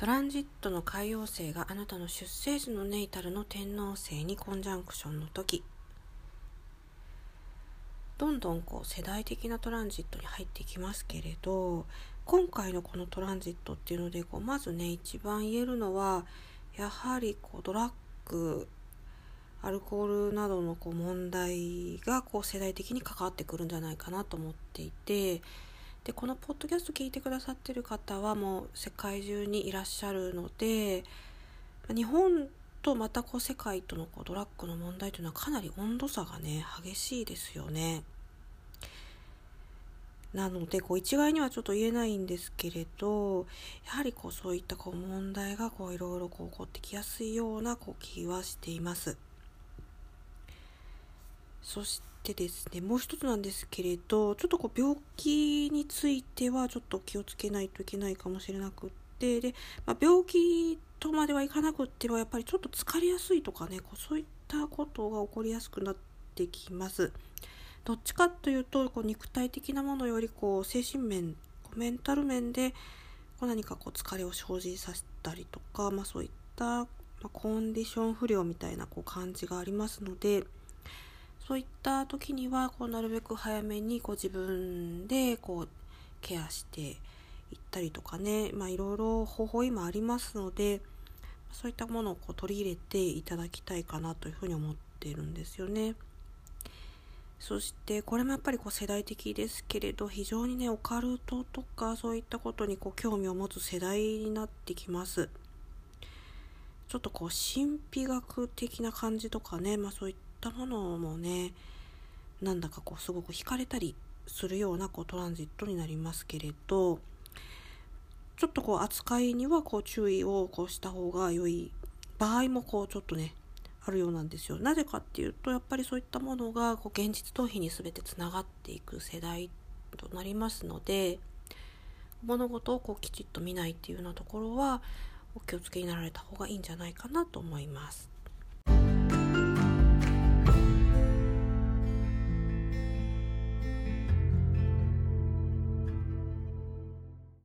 トランジットの海王星があなたの出生時のネイタルの天王星にコンジャンクションの時。どんどんこう世代的なトランジットに入っていきますけれど今回のこのトランジットっていうのでこうまずね一番言えるのはやはりこうドラッグアルコールなどのこう問題がこう世代的に関わってくるんじゃないかなと思っていてでこのポッドキャスト聞いてくださってる方はもう世界中にいらっしゃるので日本とまたこう世界とのこうドラッグの問題というのはかなり温度差がね激しいですよね。なのでこう一概にはちょっと言えないんですけれどやはりこうそういったこう問題がいろいろ起こってきやすいようなこう気はしています。そしてですねもう一つなんですけれどちょっとこう病気についてはちょっと気をつけないといけないかもしれなくってで、まあ、病気とまではいかなくってはやっぱりちょっと疲れやすいとかねこうそういったことが起こりやすくなってきます。どっちかというとこう肉体的なものよりこう精神面メンタル面でこう何かこう疲れを生じさせたりとか、まあ、そういった、ま、コンディション不良みたいなこう感じがありますので。そういった時にはこうなるべく早めにこう自分でこうケアしていったりとかね、まあ、いろいろ方法今ありますのでそういったものをこう取り入れていただきたいかなというふうに思ってるんですよね。そしてこれもやっぱりこう世代的ですけれど非常にねオカルトとかそういったことにこう興味を持つ世代になってきます。ちょっとこう神秘学的な感じとかね、まあ、そういっったものもねなんだかこうすごく惹かれたりするようなこうトランジットになりますけれどちょっとこう扱いにはこう注意をこうした方が良い場合もこうちょっとねあるようなんですよ。なぜかっていうとやっぱりそういったものがこう現実逃避に全てつながっていく世代となりますので物事をこうきちっと見ないっていうようなところはお気をつけになられた方がいいんじゃないかなと思います。